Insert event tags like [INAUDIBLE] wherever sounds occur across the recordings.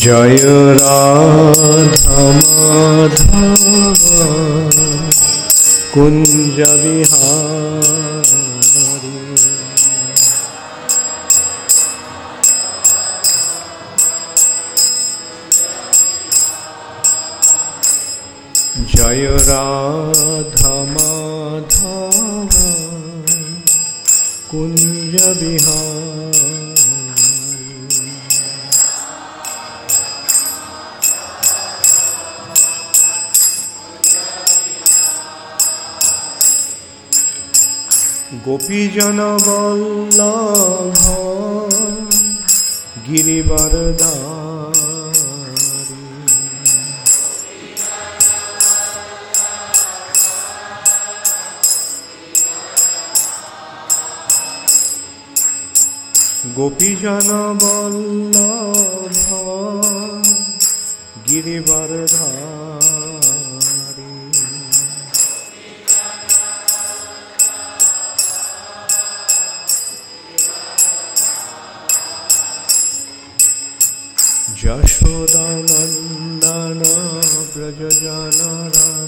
জয় রাধা কুঞ্জ বিহারী জয় রাধা বিজনবল্লভ গিরিবরদা গোপীজন গিরিবর ধার যশোদানন্দন ব্রজজনরন্দন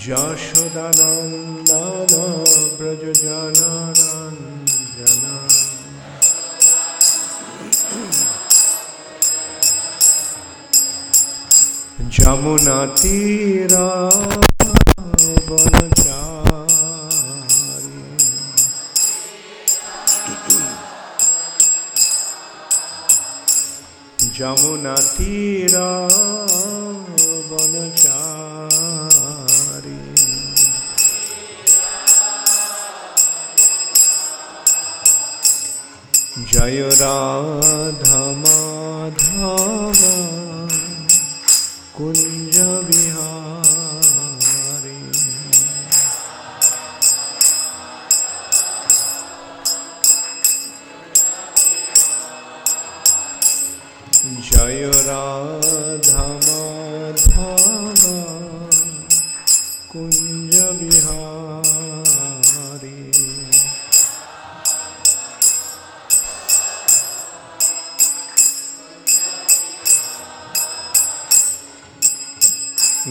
যশোদানন্দন ব্রজজনরঞ্জন যমুনা তীরা यमुना तीरा बनचारी जय राधा माधा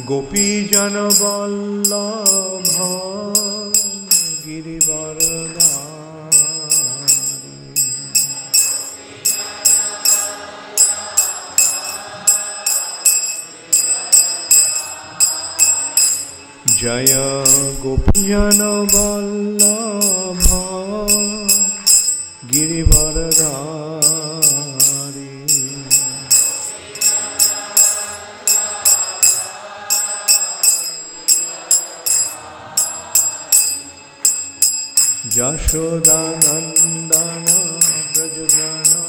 গোপীজন বল্লভ গিরিবরদারি জয় গোপীজন বল্লভ গিরিবরধারী যশোদানন্দনা ব্রজগানা।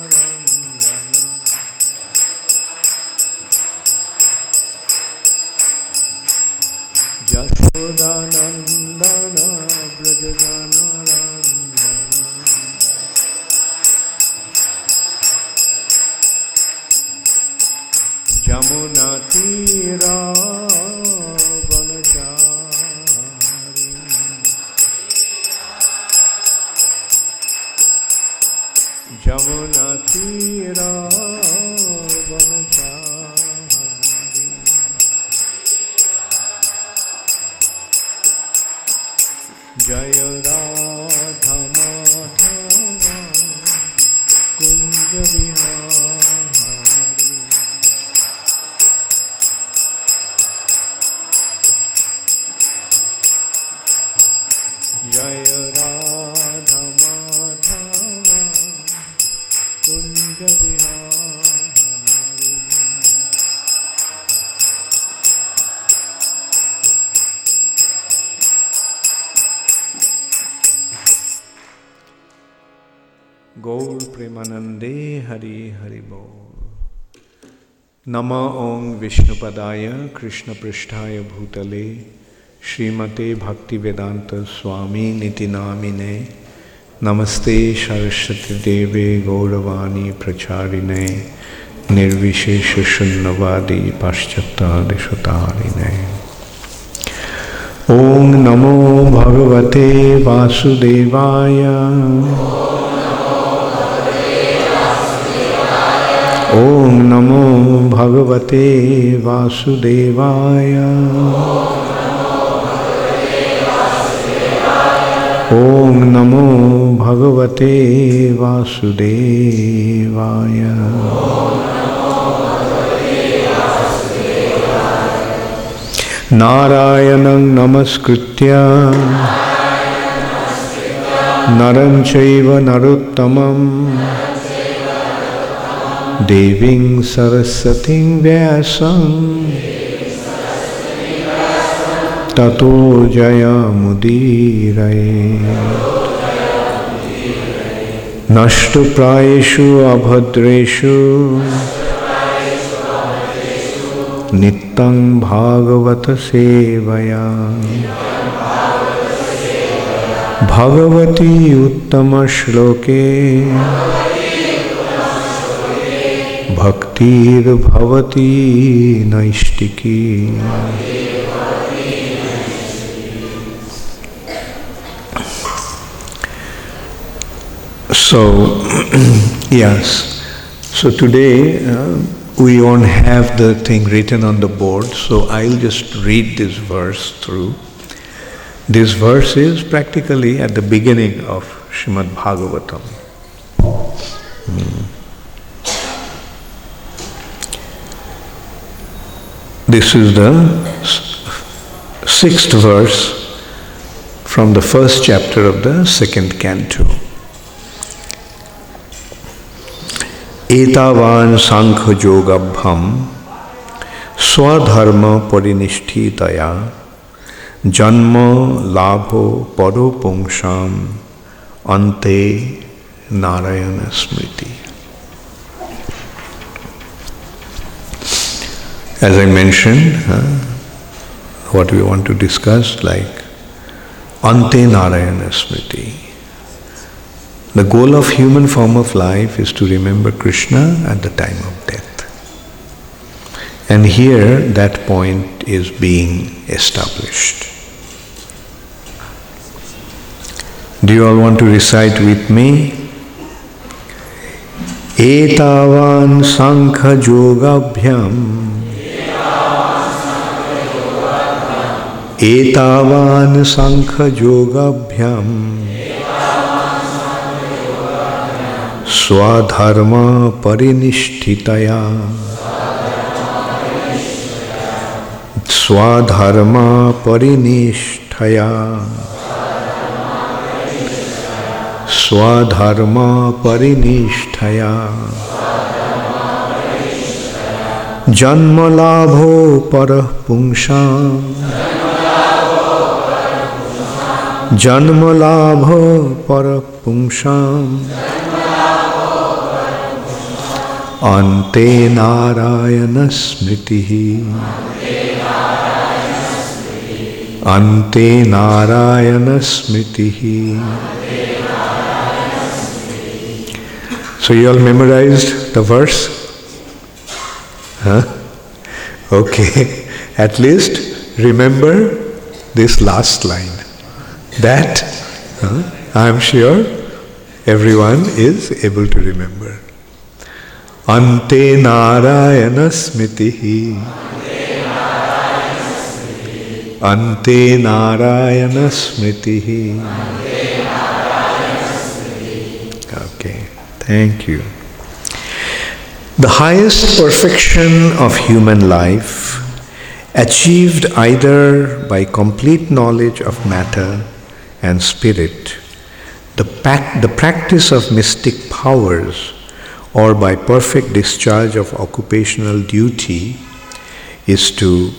गौर प्रेमानंदे हरि हरि बोल नम ओं विष्णुपदाय कृष्ण पृष्ठाय भूतले श्रीमते भक्ति वेदांत स्वामी निति नामिने नमस्ते सरस्वती देवे गौरवाणी प्रचारिणे निर्विशेष शून्यवादी पाश्चात्यादिशतारिणे ॐ नमो भगवते वासुदेवाय ॐ नमो भगवते वासुदेवाय। ॐ नमो भगवते वासुदेवाय। नारायणं नमस्कृत्य। नरं चैव नरोत्तमं देवीं सरस्वतीं व्यासं। ततो जयमुदीरये नष्टप्रायेषु अभद्रेषु। नित्यं भागवत सेवया। Bhagwati उत्तमश्लोके। भक्तिर्भवती नैष्टिकी So, [CLEARS THROAT] yes, so today uh, we won't have the thing written on the board, so I'll just read this verse through. This verse is practically at the beginning of Srimad Bhagavatam. This is the sixth verse from the first chapter of the second canto. एतावान सांख्य योगभ्यम स्वधर्म परिनिष्ठितया जन्म लाभो परो पुंसाम अंते नारायण स्मृति As I mentioned, uh, what we want to discuss, like Ante Narayana Smriti. The goal of human form of life is to remember Krishna at the time of death. And here that point is being established. Do you all want to recite with me? Etavan Sankha एतावान शंख योगाभ्याम स्वधर्म परिनिष्ठितया। सङ्खयोगाभ्यां स्वाधर्मापरिनिष्ठितया स्वाधर्मापरिनिष्ठया स्वाधर्मापरिनिष्ठया जन्मलाभो पर पुंसा जन्मलाभ पर पुंसा अन्ते नारायण स्मृति। अन्ते नारायण स्मृति। So you all memorised the verse Huh? Okay. At least remember this last line. That huh, I am sure everyone is able to remember. अन्ते नारायण स्मृति अन्ते नारायण स्मृति Okay, thank you. The highest perfection of human life, achieved either by complete knowledge of matter and spirit, the, the practice of mystic powers, or by perfect discharge of occupational duty is to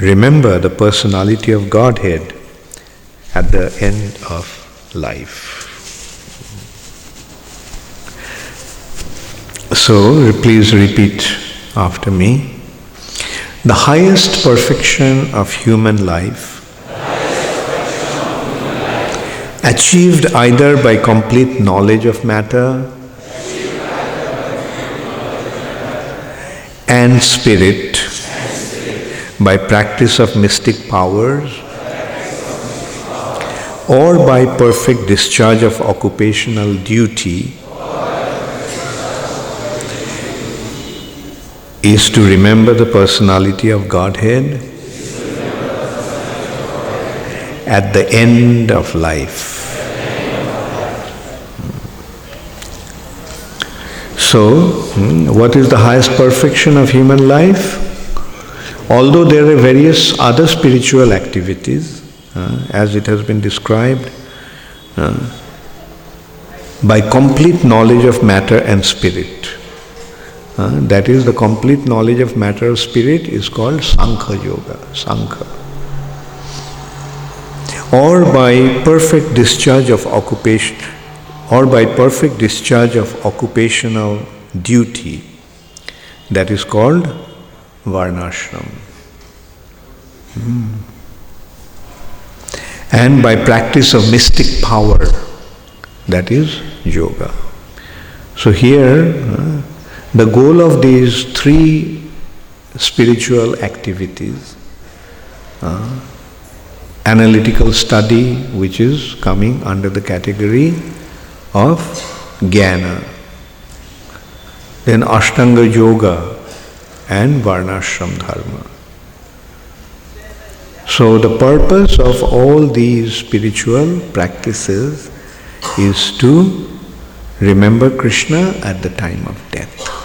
remember the personality of Godhead at the end of life. So, please repeat after me. The highest perfection of human life, achieved either by complete knowledge of matter and spirit by practice of mystic powers or by perfect discharge of occupational duty is to remember the personality of Godhead at the end of life. So, hmm, what is the highest perfection of human life? Although there are various other spiritual activities, uh, as it has been described, uh, by complete knowledge of matter and spirit. Uh, that is, the complete knowledge of matter of spirit is called Sankhya Yoga, Sankhya. Or by perfect discharge of occupation, or by perfect discharge of occupational duty, that is called Varnashram. Hmm. And by practice of mystic power, that is yoga. So here, uh, the goal of these three spiritual activities uh, analytical study, which is coming under the category of jnana, then Ashtanga Yoga and Varnashram Dharma. So, the purpose of all these spiritual practices is to remember Krishna at the time of death.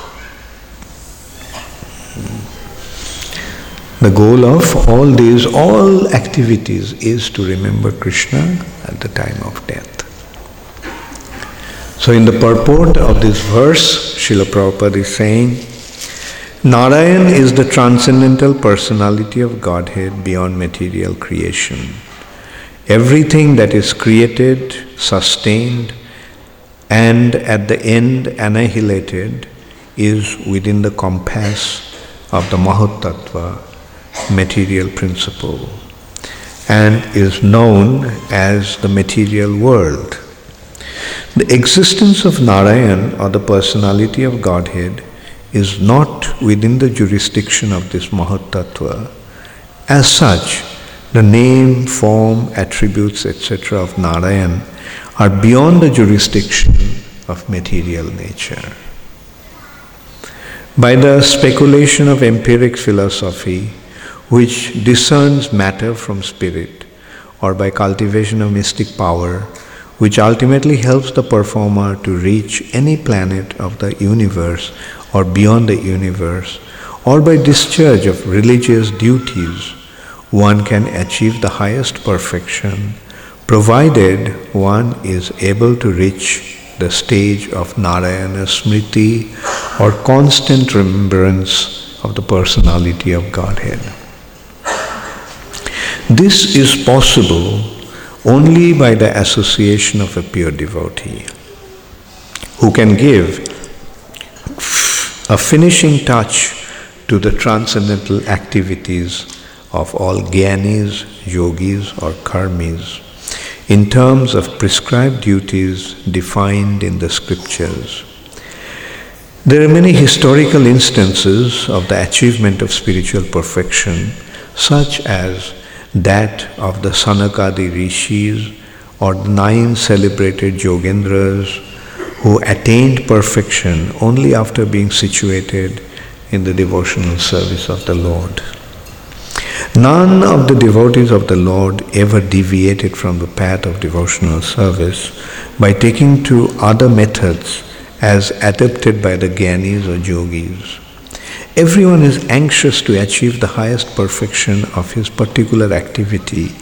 The goal of all these, all activities is to remember Krishna at the time of death. So, in the purport of this verse, Srila Prabhupada is saying, Narayan is the transcendental personality of Godhead beyond material creation. Everything that is created, sustained, and at the end annihilated is within the compass of the Mahatattva material principle and is known as the material world. The existence of Narayan or the personality of Godhead is not within the jurisdiction of this Mahatattva. As such, the name, form, attributes, etc. of Narayan are beyond the jurisdiction of material nature. By the speculation of empiric philosophy, which discerns matter from spirit, or by cultivation of mystic power, which ultimately helps the performer to reach any planet of the universe or beyond the universe, or by discharge of religious duties, one can achieve the highest perfection, provided one is able to reach the stage of Narayana Smriti or constant remembrance of the personality of Godhead. This is possible only by the association of a pure devotee who can give a finishing touch to the transcendental activities of all gyanis, yogis, or karmis in terms of prescribed duties defined in the scriptures. There are many historical instances of the achievement of spiritual perfection, such as that of the Sanakadi rishis or the nine celebrated Yogendras who attained perfection only after being situated in the devotional service of the Lord. None of the devotees of the Lord ever deviated from the path of devotional service by taking to other methods as adopted by the Gyanis or Yogis. Everyone is anxious to achieve the highest perfection of his particular activity,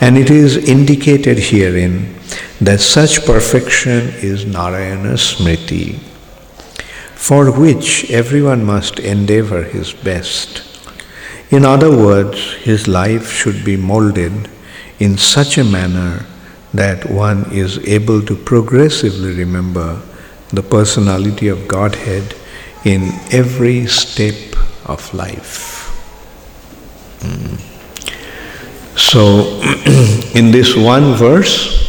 and it is indicated herein that such perfection is Narayana Smriti, for which everyone must endeavor his best. In other words, his life should be molded in such a manner that one is able to progressively remember the personality of Godhead in every step of life. Mm. So, [CLEARS THROAT] in this one verse,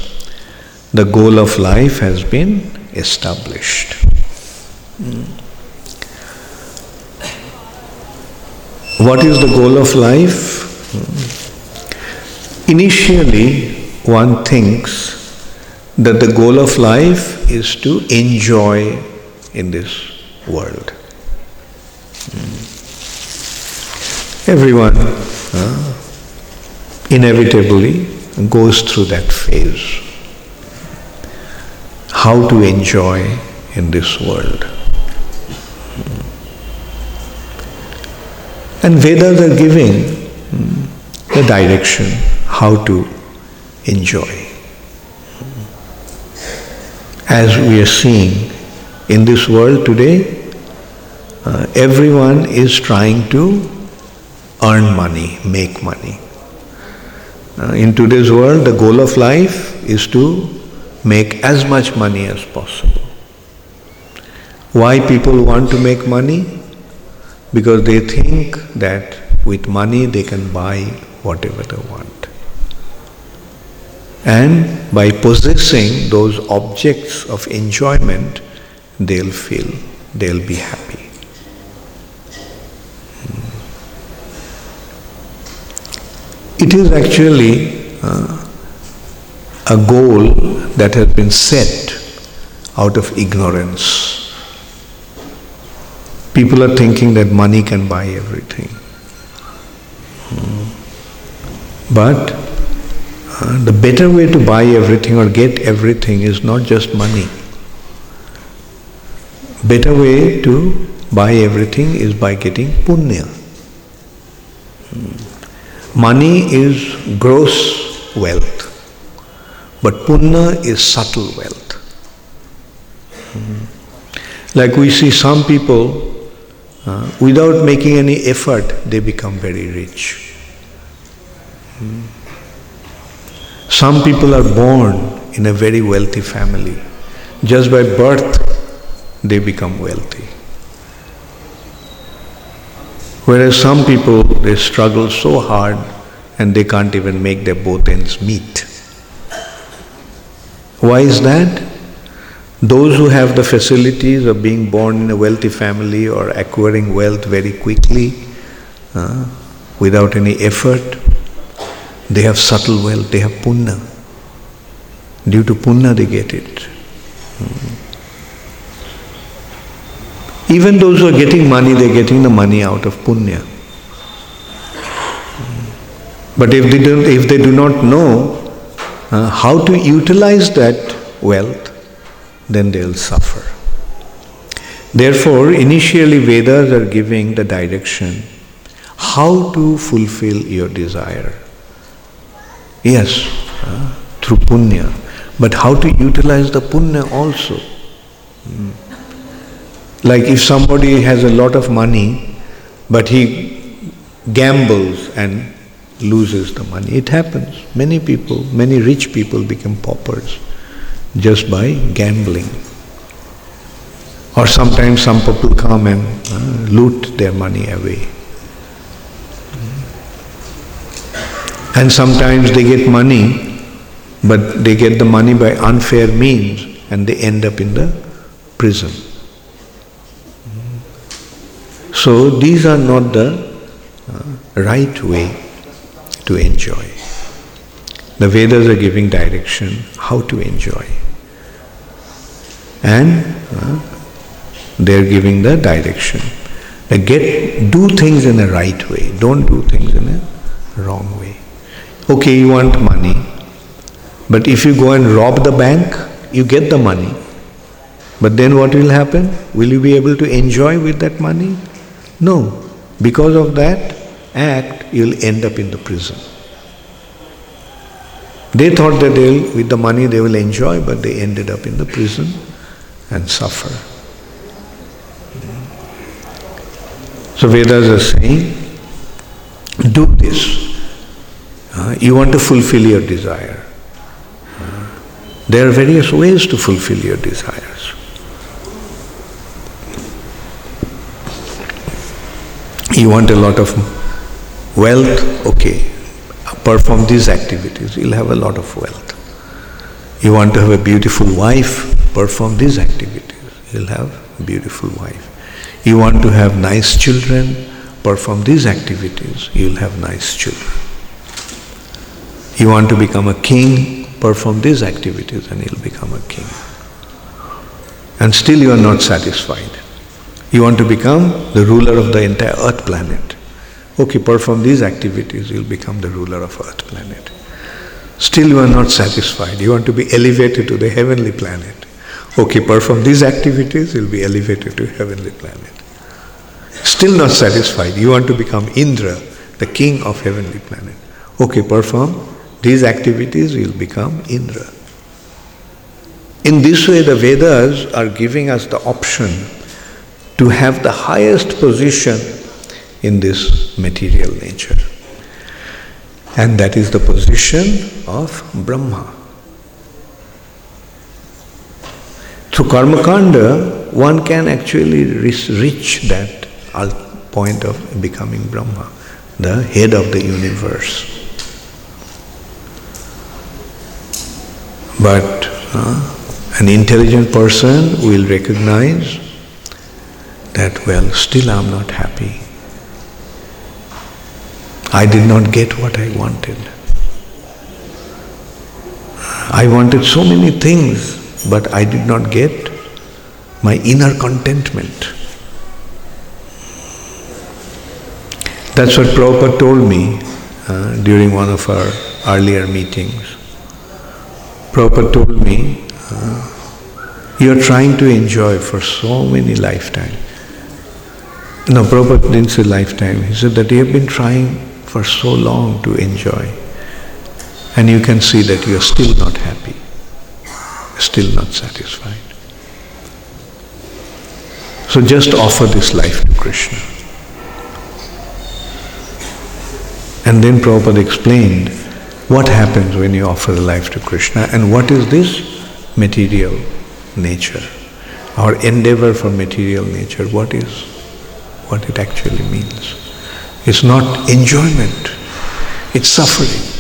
the goal of life has been established. Mm. What is the goal of life? Mm. Initially, one thinks that the goal of life is to enjoy in this world. Hmm. Everyone uh, inevitably goes through that phase. How to enjoy in this world. And Vedas are giving hmm, the direction how to enjoy. As we are seeing in this world today, uh, everyone is trying to earn money, make money. Uh, in today's world, the goal of life is to make as much money as possible. Why people want to make money? Because they think that with money they can buy whatever they want. And by possessing those objects of enjoyment, they'll feel, they'll be happy. It is actually uh, a goal that has been set out of ignorance. People are thinking that money can buy everything. But uh, the better way to buy everything or get everything is not just money. Better way to buy everything is by getting punya. Money is gross wealth. But punya is subtle wealth. Like we see some people, uh, without making any effort, they become very rich. Some people are born in a very wealthy family. Just by birth, they become wealthy. Whereas some people, they struggle so hard and they can't even make their both ends meet. Why is that? Those who have the facilities of being born in a wealthy family or acquiring wealth very quickly, uh, without any effort, they have subtle wealth, they have punna. Due to punna, they get it. Hmm. Even those who are getting money, they're getting the money out of punya. But if they, don't, if they do not know uh, how to utilize that wealth, then they'll suffer. Therefore, initially Vedas are giving the direction how to fulfill your desire. Yes, uh, through punya, but how to utilize the punya also. Mm. Like if somebody has a lot of money, but he gambles and loses the money. It happens. Many people, many rich people become paupers just by gambling. Or sometimes some people come and uh, loot their money away. And sometimes they get money, but they get the money by unfair means and they end up in the prison. So these are not the uh, right way to enjoy. The Vedas are giving direction how to enjoy. And uh, they're giving the direction. Now get do things in a right way. Don't do things in a wrong way. Okay, you want money, but if you go and rob the bank, you get the money. But then what will happen? Will you be able to enjoy with that money? No. Because of that, act, you'll end up in the prison. They thought that they'll, with the money they will enjoy, but they ended up in the prison and suffer. So Vedas are saying, do this. Uh, you want to fulfill your desire. Uh, there are various ways to fulfill your desires. You want a lot of Wealth, okay, perform these activities, you'll have a lot of wealth. You want to have a beautiful wife, perform these activities, you'll have a beautiful wife. You want to have nice children, perform these activities, you'll have nice children. You want to become a king, perform these activities and you'll become a king. And still you are not satisfied. You want to become the ruler of the entire earth planet. Okay, perform these activities, you'll become the ruler of earth planet. Still you are not satisfied. You want to be elevated to the heavenly planet. Okay, perform these activities, you'll be elevated to heavenly planet. Still not satisfied. You want to become Indra, the king of heavenly planet. Okay, perform these activities, you'll become Indra. In this way, the Vedas are giving us the option to have the highest position in this material nature. And that is the position of Brahma. Through Karmakanda, one can actually reach that point of becoming Brahma, the head of the universe. But uh, an intelligent person will recognize that, well, still I'm not happy. I did not get what I wanted. I wanted so many things, but I did not get my inner contentment. That's what Prabhupada told me uh, during one of our earlier meetings. Prabhupada told me, uh, you're trying to enjoy for so many lifetimes. No, Prabhupada didn't say lifetime. He said that you have been trying for so long to enjoy. And you can see that you are still not happy, still not satisfied. So just offer this life to Krishna. And then Prabhupada explained what happens when you offer the life to Krishna and what is this material nature. Our endeavor for material nature, what is what it actually means. It's not enjoyment, it's suffering.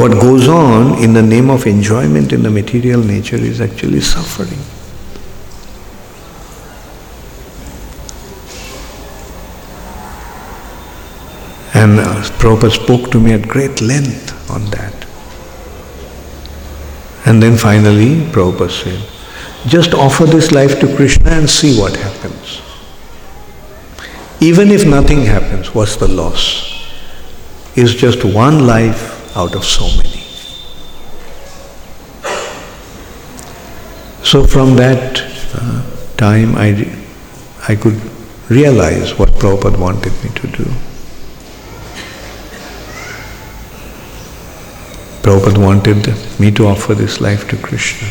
What goes on in the name of enjoyment in the material nature is actually suffering. And uh, Prabhupada spoke to me at great length on that. And then finally, Prabhupada said, just offer this life to Krishna and see what happens. Even if nothing happens, what's the loss? Is just one life out of so many. So from that uh, time, I, I could realize what Prabhupada wanted me to do. Prabhupada wanted me to offer this life to Krishna.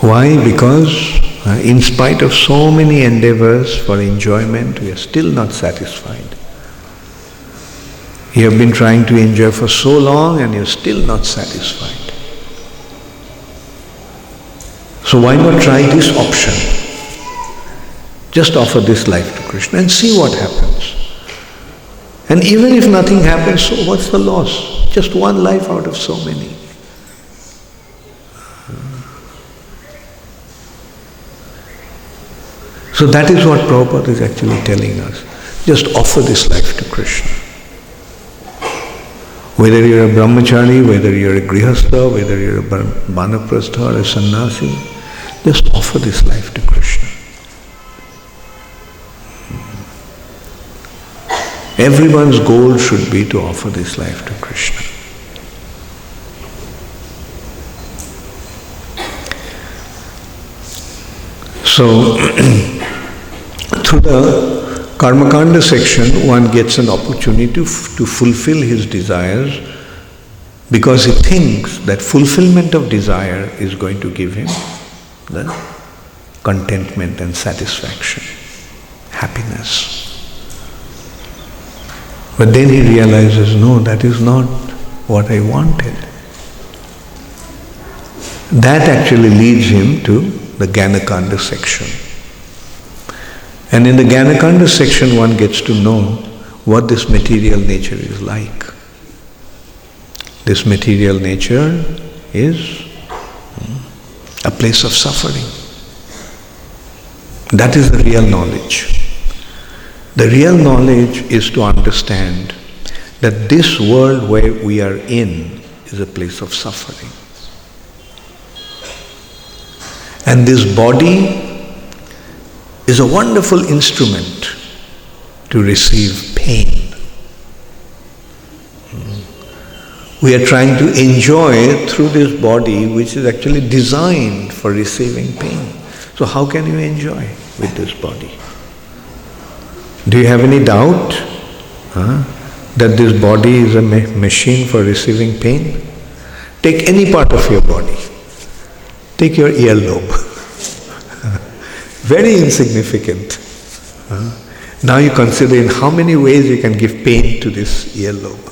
Why? Because Uh, in spite of so many endeavors for enjoyment, we are still not satisfied. You have been trying to enjoy for so long and you're still not satisfied. So why not try this option? Just offer this life to Krishna and see what happens. And even if nothing happens, so what's the loss? Just one life out of so many. So that is what Prabhupada is actually telling us. Just offer this life to Krishna. Whether you're a brahmachari, whether you're a grihastha, whether you're a banaprastha or a sannyasi, just offer this life to Krishna. Everyone's goal should be to offer this life to Krishna. So [CLEARS THROAT] through the Karmakanda section, one gets an opportunity to, to fulfill his desires because he thinks that fulfillment of desire is going to give him the contentment and satisfaction, happiness. But then he realizes, no, that is not what I wanted. That actually leads him to the Gyanakanda section. And in the Gyanakanda section, one gets to know what this material nature is like. This material nature is hmm, a place of suffering. That is the real knowledge. The real knowledge is to understand that this world where we are in is a place of suffering. And this body is a wonderful instrument to receive pain. Hmm. We are trying to enjoy through this body which is actually designed for receiving pain. So, how can you enjoy with this body? Do you have any doubt huh, that this body is a ma- machine for receiving pain? Take any part of your body. Take your earlobe. [LAUGHS] Very insignificant. Now you consider in how many ways you can give pain to this earlobe.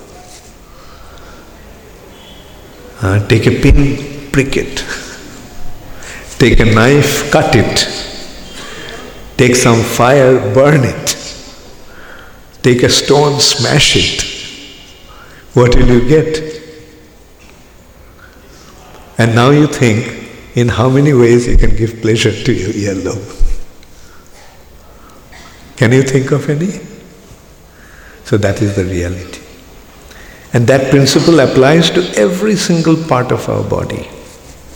Uh, take a pin, prick it. [LAUGHS] Take a knife, cut it. Take some fire, burn it. Take a stone, smash it. What will you get? And now you think in how many ways you can give pleasure to your earlobe. Can you think of any? So that is the reality. And that principle applies to every single part of our body.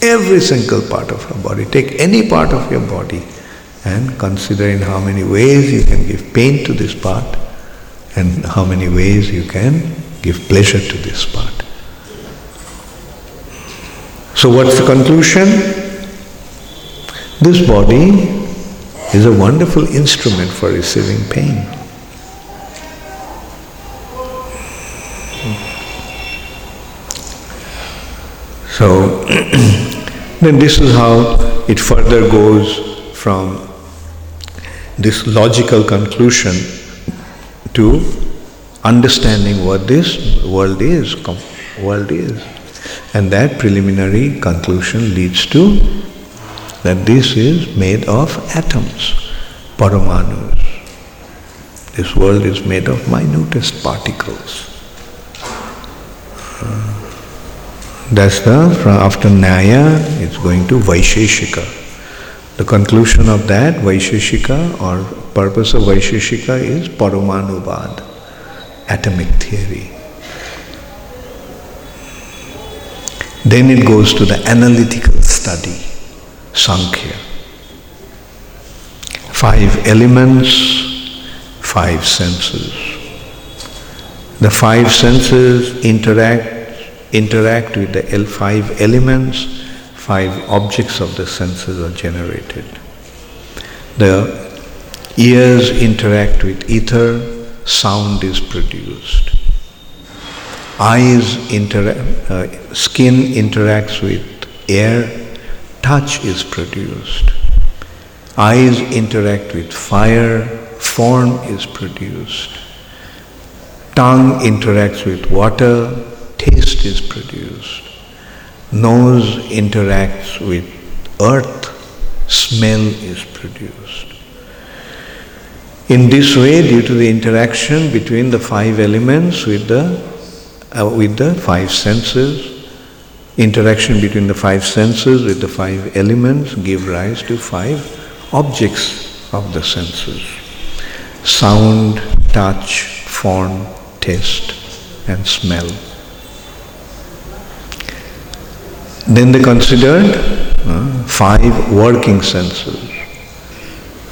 Every single part of our body. Take any part of your body and consider in how many ways you can give pain to this part and how many ways you can give pleasure to this part. So, what's the conclusion? This body is a wonderful instrument for receiving pain. So, [CLEARS THROAT] then this is how it further goes from this logical conclusion to understanding what this world is, world is. And that preliminary conclusion leads to that this is made of atoms, paramanus. This world is made of minutest particles. Uh, that's the, from after Nyaya, it's going to Vaisheshika. The conclusion of that, Vaisheshika, or purpose of Vaisheshika is Paramanubad, atomic theory. Then it goes to the analytical study, Sankhya. Five elements, five senses. The five senses interact interact with the five elements, five objects of the senses are generated. The ears interact with ether, sound is produced. Eyes interact, uh, skin interacts with air, touch is produced. Eyes interact with fire, form is produced. Tongue interacts with water, taste is produced. Nose interacts with earth, smell is produced. In this way, due to the interaction between the five elements with the, uh, with the five senses, interaction between the five senses with the five elements give rise to five objects of the senses. Sound, touch, form, taste and smell. Then they considered uh, five working senses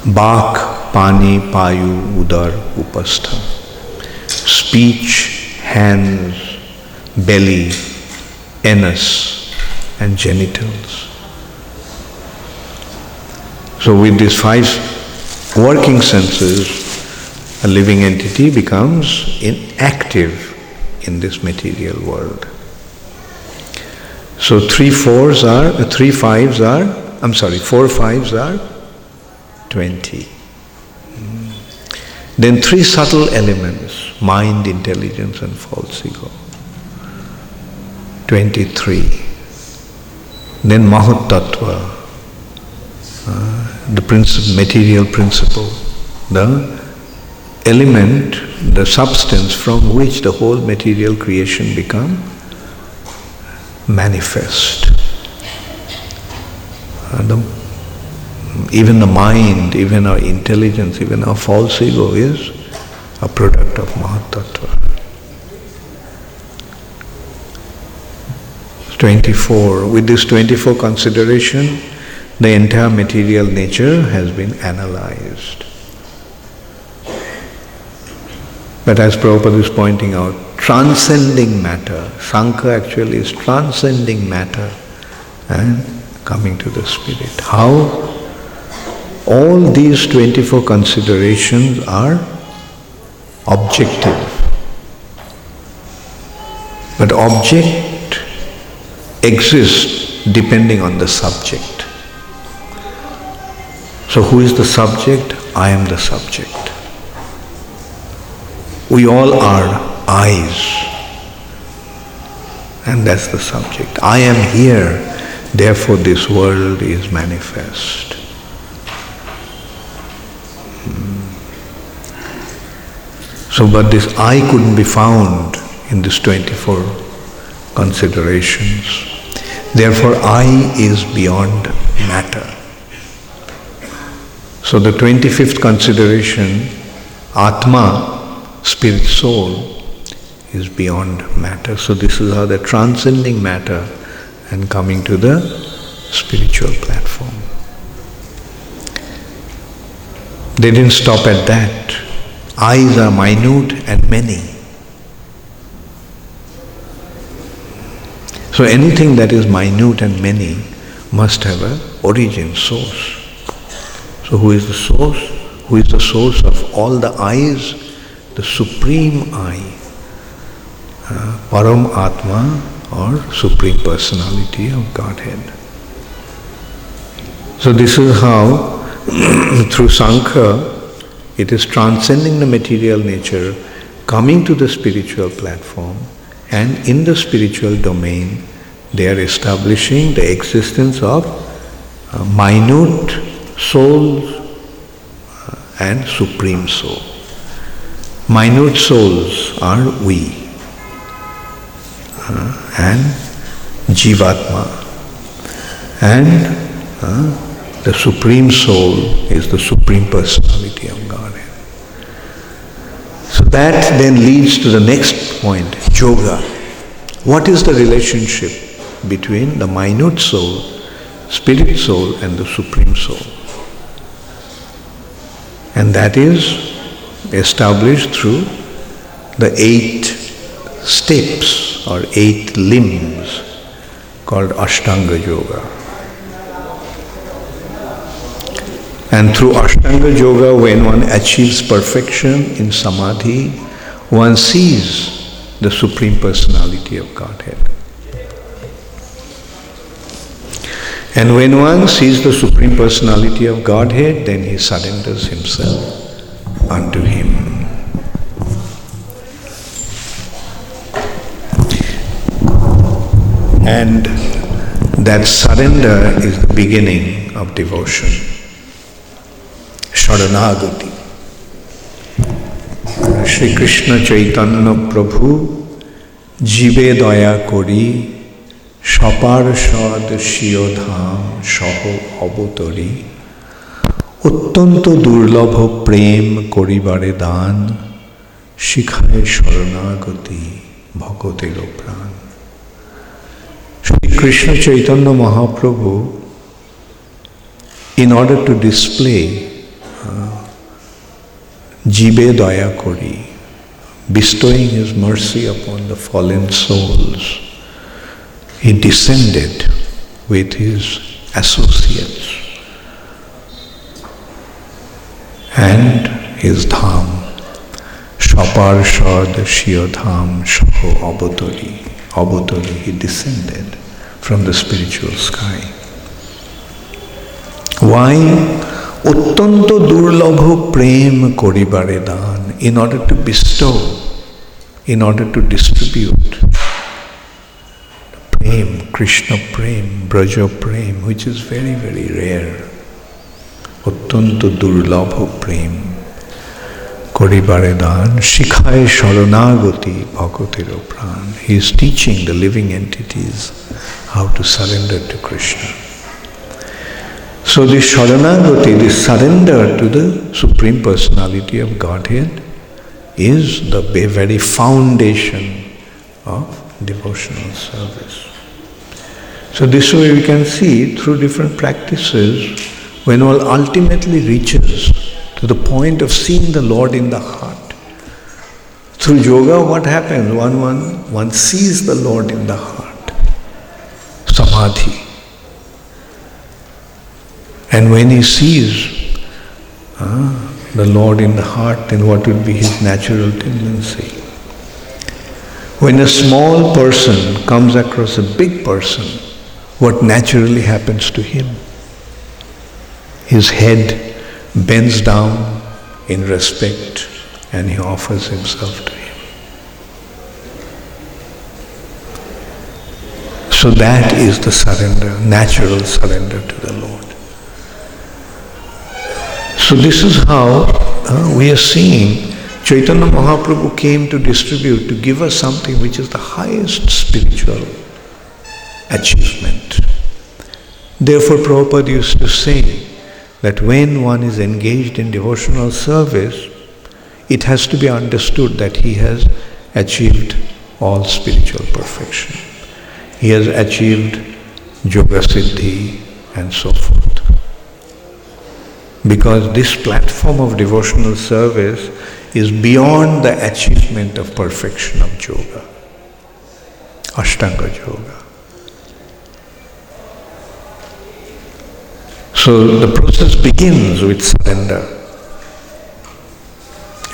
Bak, Pani, Payu, Udar, Upastha. Speech, hands, belly, anus, and genitals. So, with these five working senses, a living entity becomes inactive in this material world. So three fours are, uh, three fives are, I'm sorry, four fives are 20. Mm. Then three subtle elements, mind, intelligence and false ego. 23. Then Mahatattva, uh, the principle, material principle, the element, the substance from which the whole material creation become manifest. The, even the mind, even our intelligence, even our false ego is a product of Mahatattva. 24. With this 24 consideration, the entire material nature has been analyzed. But as Prabhupada is pointing out, transcending matter, Sankhya actually is transcending matter and coming to the spirit. How? All these 24 considerations are objective. But object exists depending on the subject. So who is the subject? I am the subject. We all are eyes. And that's the subject. I am here, therefore this world is manifest. Hmm. So, but this I couldn't be found in these 24 considerations. Therefore, I is beyond matter. So, the 25th consideration, Atma, spirit soul is beyond matter. So this is how they're transcending matter and coming to the spiritual platform. They didn't stop at that. Eyes are minute and many. So anything that is minute and many must have an origin, source. So who is the source? Who is the source of all the eyes? the Supreme I, uh, Param Atma or Supreme Personality of Godhead. So this is how [CLEARS THROAT] through Sankhya it is transcending the material nature, coming to the spiritual platform and in the spiritual domain they are establishing the existence of uh, minute souls uh, and supreme soul. Minute souls are we uh, and Jivatma. And uh, the Supreme Soul is the Supreme Personality of Godhead. That then leads to the next point, yoga. What is the relationship between the minute soul, spirit soul, and the Supreme Soul? And that is established through the eight steps or eight limbs called Ashtanga Yoga. And through Ashtanga Yoga, when one achieves perfection in Samadhi, one sees the Supreme Personality of Godhead. And when one sees the Supreme Personality of Godhead, then he surrenders himself unto him. And that surrender is the beginning of devotion. Sharanagati. Shrikrishna Chaitanya প্রভু জীবে দয়া করি সপার সদ ধাম সহ অবতরী অত্যন্ত দুর্লভ প্রেম করিবারে দান শিখায় শরণাগতি ভগতের প্রাণ Sri Krishna Chaitanya Mahaprabhu order to display uh, jibe daya kori, bestowing his mercy upon the fallen souls, he descended with his associates and his dham, Shapar Shaparshad Shiyodham Shaho Abodori. Abodori, he descended from the spiritual sky. Why? অত্যন্ত দুর্লভ প্রেম করিবারে দান in order to bestow in order to distribute prema Krishna prema Braja prema which is very very rare অত্যন্ত দুর্লভ প্রেম করিবারে দান, শিখায় শরণাগতি ভগতেরও প্রাণ. He is teaching the living entities how to surrender to Krishna So this Sharanagati, this surrender to the Supreme Personality of Godhead is the very foundation of devotional service. So this way we can see through different practices when one ultimately reaches to the point of seeing the Lord in the heart. Through yoga, what happens? One, one, one sees the Lord in the heart. Samadhi. And when he sees uh, the Lord in the heart, then what would be his natural tendency? When a small person comes across a big person, what naturally happens to him? His head bends down in respect and he offers himself to him. So that is the surrender, natural surrender to the Lord. So this is how uh, we are seeing Chaitanya Mahaprabhu came to distribute, to give us something which is the highest spiritual achievement. Therefore, Prabhupada used to say that when one is engaged in devotional service, it has to be understood that he has achieved all spiritual perfection. He has achieved yoga siddhi and so forth. Because this platform of devotional service is beyond the achievement of perfection of yoga, Ashtanga Yoga. So the process begins with surrender.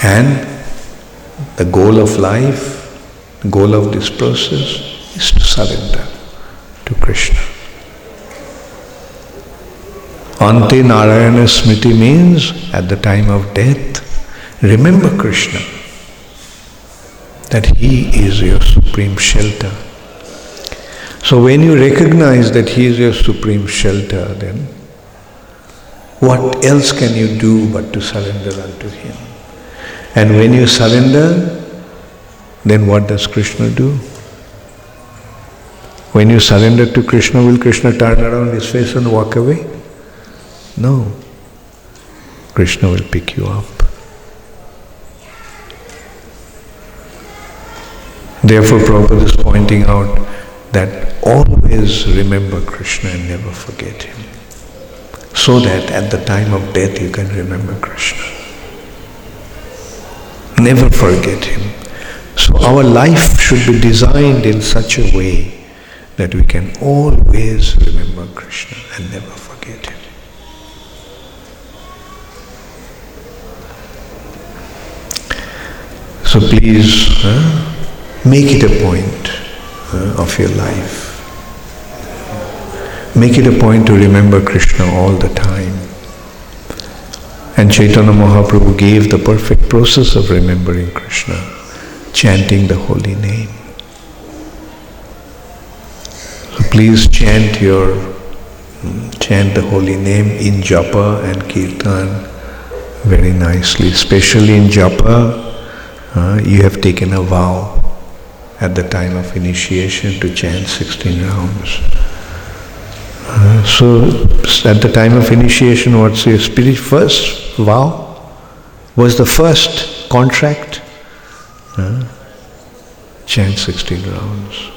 And the goal of life, the goal of this process is to surrender to Krishna. Ante Narayana Smriti means at the time of death, Remember Krishna, that He is your supreme shelter. So when you recognize that He is your supreme shelter, then what else can you do but to surrender unto Him? And when you surrender, then what does Krishna do? When you surrender to Krishna, will Krishna turn around his face and walk away? No. Krishna will pick you up. Therefore, Prabhupada is pointing out that always remember Krishna and never forget him. So that at the time of death you can remember Krishna. Never forget him. So our life should be designed in such a way that we can always remember Krishna and never forget him. So please, huh? Make it a point uh, of your life. Make it a point to remember Krishna all the time. And Chaitanya Mahaprabhu gave the perfect process of remembering Krishna, chanting the holy name. So please chant your chant the holy name in japa and kirtan very nicely. Especially in japa, you have taken a vow at the time of initiation to chant 16 rounds. Uh, so, at the time of initiation, what's your spirit first vow? Was the first contract? Uh, chant 16 rounds.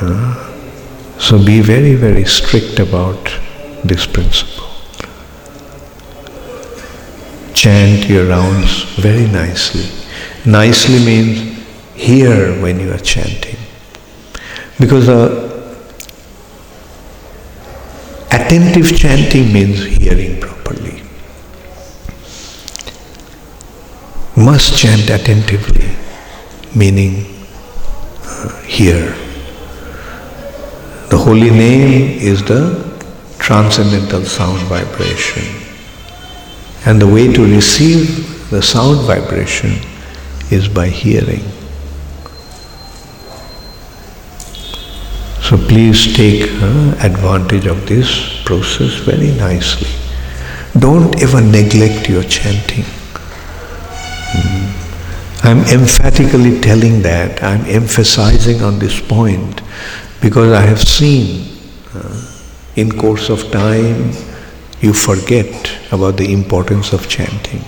Uh, so, be very, very strict about this principle. Chant your rounds very nicely. Nicely means hear when you are chanting. Because uh, attentive chanting means hearing properly. Must chant attentively, meaning uh, hear. The holy name is the transcendental sound vibration. And the way to receive the sound vibration is by hearing. So please take uh, advantage of this process very nicely. Don't ever neglect your chanting. Mm. I'm emphatically telling that, I'm emphasizing on this point because I have seen uh, in course of time you forget about the importance of chanting.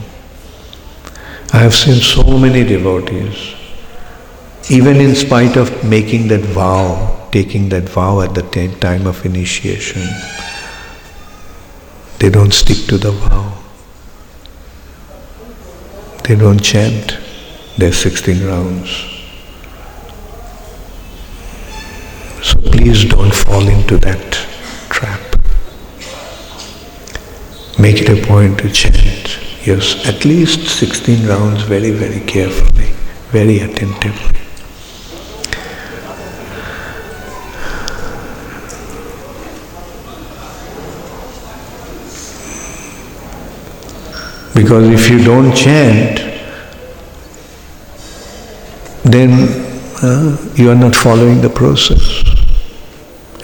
I have seen so many devotees, even in spite of making that vow, taking that vow at the time of initiation, they don't stick to the vow. They don't chant their 16 rounds. So please don't fall into that Make it a point to chant yes, at least 16 rounds very, very carefully, very attentively. Because if you don't chant, then uh, you are not following the process.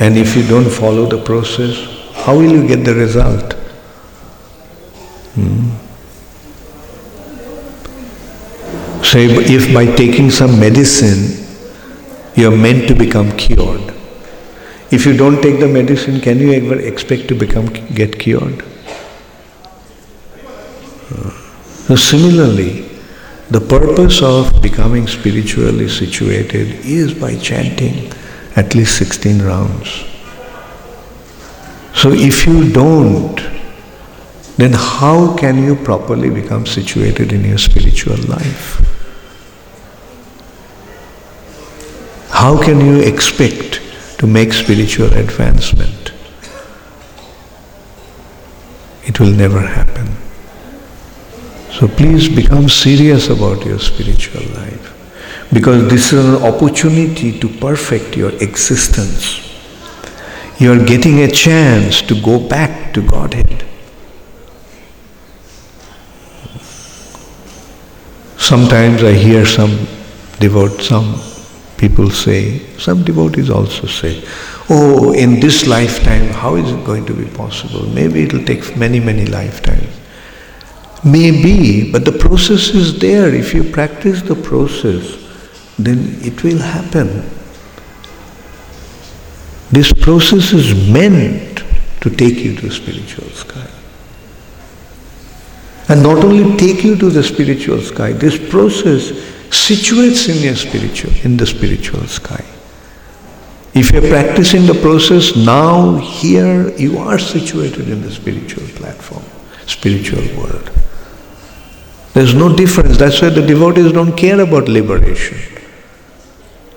And if you don't follow the process, how will you get the result? Hmm. So if by taking some medicine you are meant to become cured, if you don't take the medicine, can you ever expect to become get cured? So similarly, the purpose of becoming spiritually situated is by chanting at least 16 rounds. So if you don't, then how can you properly become situated in your spiritual life? How can you expect to make spiritual advancement? It will never happen. So please become serious about your spiritual life because this is an opportunity to perfect your existence. You are getting a chance to go back to Godhead. Sometimes I hear some devote, some people say, some devotees also say, oh, in this lifetime, how is it going to be possible? Maybe it will take many, many lifetimes. Maybe, but the process is there. If you practice the process, then it will happen. This process is meant to take you to spiritual sky. And not only take you to the spiritual sky, this process situates in your spiritual, in the spiritual sky. If you're practicing the process now, here, you are situated in the spiritual platform, spiritual world. There's no difference. That's why the devotees don't care about liberation.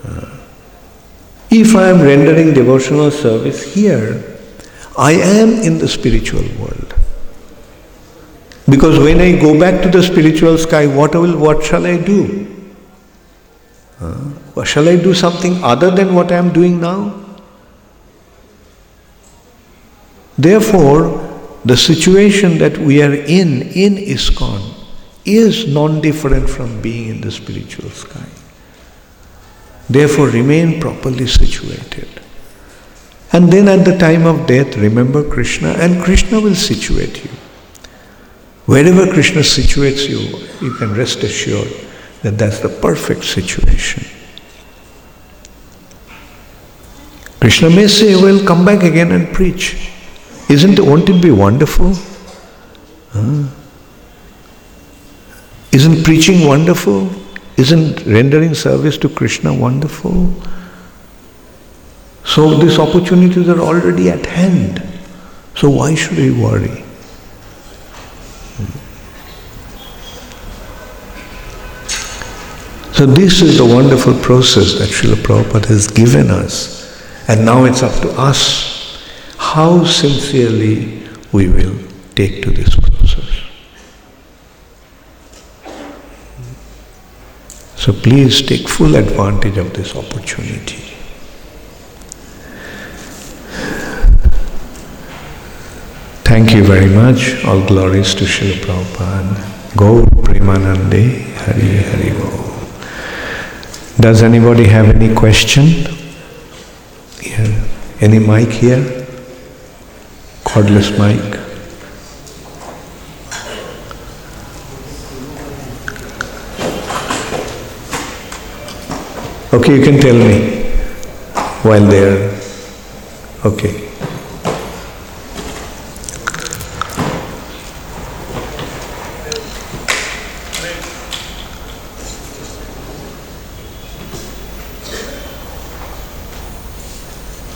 Uh, if I am rendering devotional service here, I am in the spiritual world. Because when I go back to the spiritual sky, what will what shall I do? Shall I do something other than what I am doing now? Therefore, the situation that we are in in ISKCON is non-different from being in the spiritual sky. Therefore, remain properly situated. And then at the time of death, remember Krishna, and Krishna will situate you. Wherever Krishna situates you, you can rest assured that that's the perfect situation. Krishna may say, Well, come back again and preach. Isn't won't it be wonderful? Huh? Isn't preaching wonderful? Isn't rendering service to Krishna wonderful? So these opportunities are already at hand. So why should we worry? So this is the wonderful process that Srila Prabhupada has given us. And now it's up to us how sincerely we will take to this process. So please take full advantage of this opportunity. Thank you very much. All glories to Srila Prabhupada. Go Premanande Hari Hari Go. Does anybody have any question? Here. Any mic here? Cordless mic. Okay, you can tell me while there. Okay.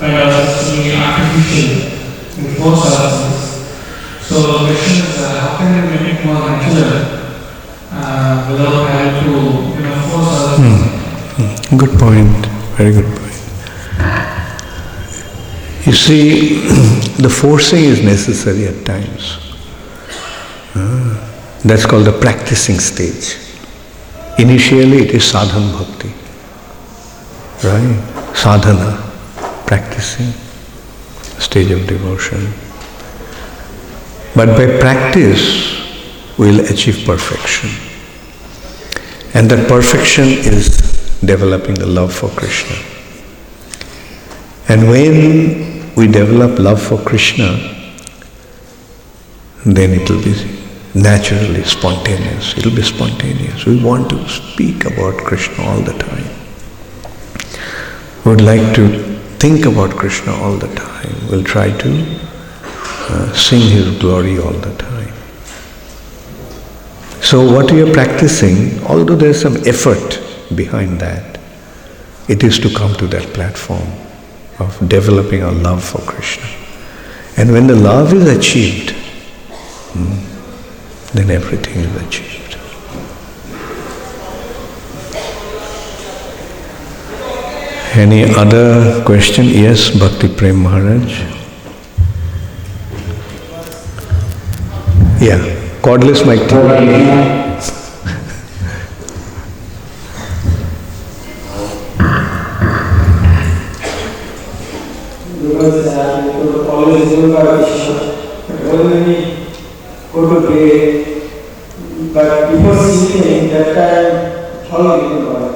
to be artificial and force ourselves. So the question is, uh, how can we make it more natural uh, without having to, you know? Good point. Very good point. You see, [CLEARS THROAT] the forcing is necessary at times. Ah, That's called the practicing stage. Initially, it is sadhana bhakti, right? Sadhana, practicing, stage of devotion. But by practice, we'll achieve perfection. And that perfection is developing the love for Krishna. And when we develop love for Krishna, then it will be naturally spontaneous. It will be spontaneous. We want to speak about Krishna all the time. We would like to think about Krishna all the time. We'll try to uh, sing His glory all the time. So, what we are practicing, although there is some effort behind that, it is to come to that platform of developing our love for Krishna. And when the love is achieved, hmm, then everything is achieved. Any other question? Yes, Bhakti Prem Maharaj. Yeah, cordless mic. because uh, we could always remember Krishna. But when we go to pray, but before sleeping, that time, how we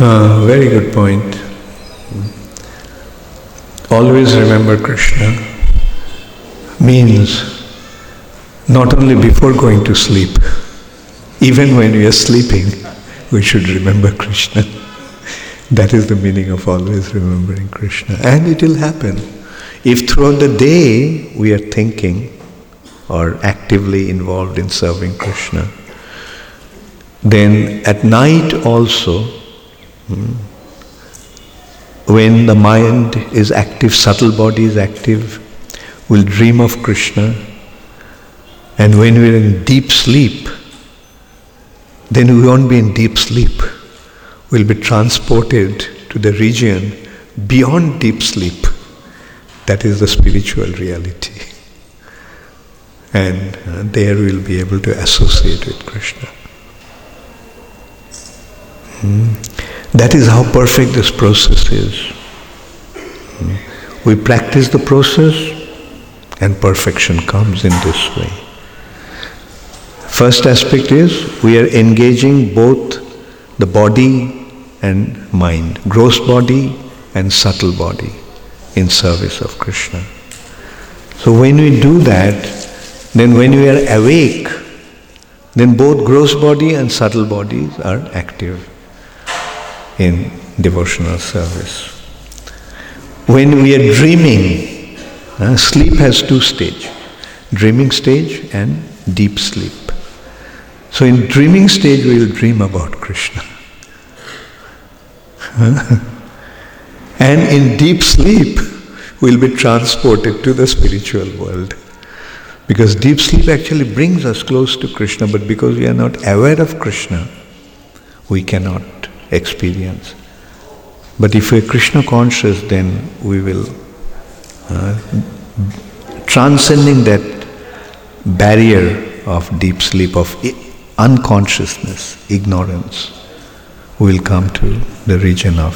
Ah, very good point. Always remember Krishna means not only before going to sleep, even when we are sleeping, we should remember Krishna. [LAUGHS] That is the meaning of always remembering Krishna. And it will happen. If throughout the day we are thinking or actively involved in serving Krishna, then at night also, hmm, when the mind is active, subtle body is active, we'll dream of Krishna. And when we're in deep sleep, then we won't be in deep sleep. We'll be transported to the region beyond deep sleep. That is the spiritual reality. And uh, there we'll be able to associate with Krishna. That is how perfect this process is. We practice the process and perfection comes in this way. First aspect is we are engaging both the body and mind, gross body and subtle body in service of Krishna. So when we do that, then when we are awake, then both gross body and subtle bodies are active in devotional service. When we are dreaming, uh, sleep has two stages dreaming stage and deep sleep. So, in dreaming stage, we will dream about Krishna. [LAUGHS] and in deep sleep, we'll be transported to the spiritual world. Because deep sleep actually brings us close to Krishna, but because we are not aware of Krishna, we cannot experience. But if we are Krishna conscious, then we will, uh, transcending that barrier of deep sleep, of unconsciousness, ignorance, we will come to the region of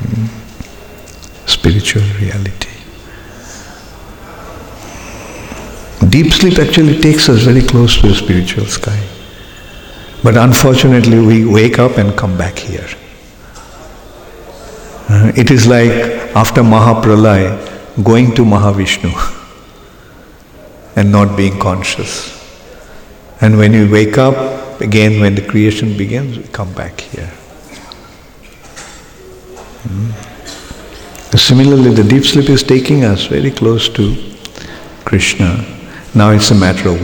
mm, spiritual reality. Deep sleep actually takes us very close to the spiritual sky. But unfortunately, we wake up and come back here. Uh, it is like after Mahapralaya going to Mahavishnu [LAUGHS] and not being conscious. And when you wake up, again when the creation begins, we come back here. Hmm. Similarly, the deep sleep is taking us very close to Krishna. Now it's a matter of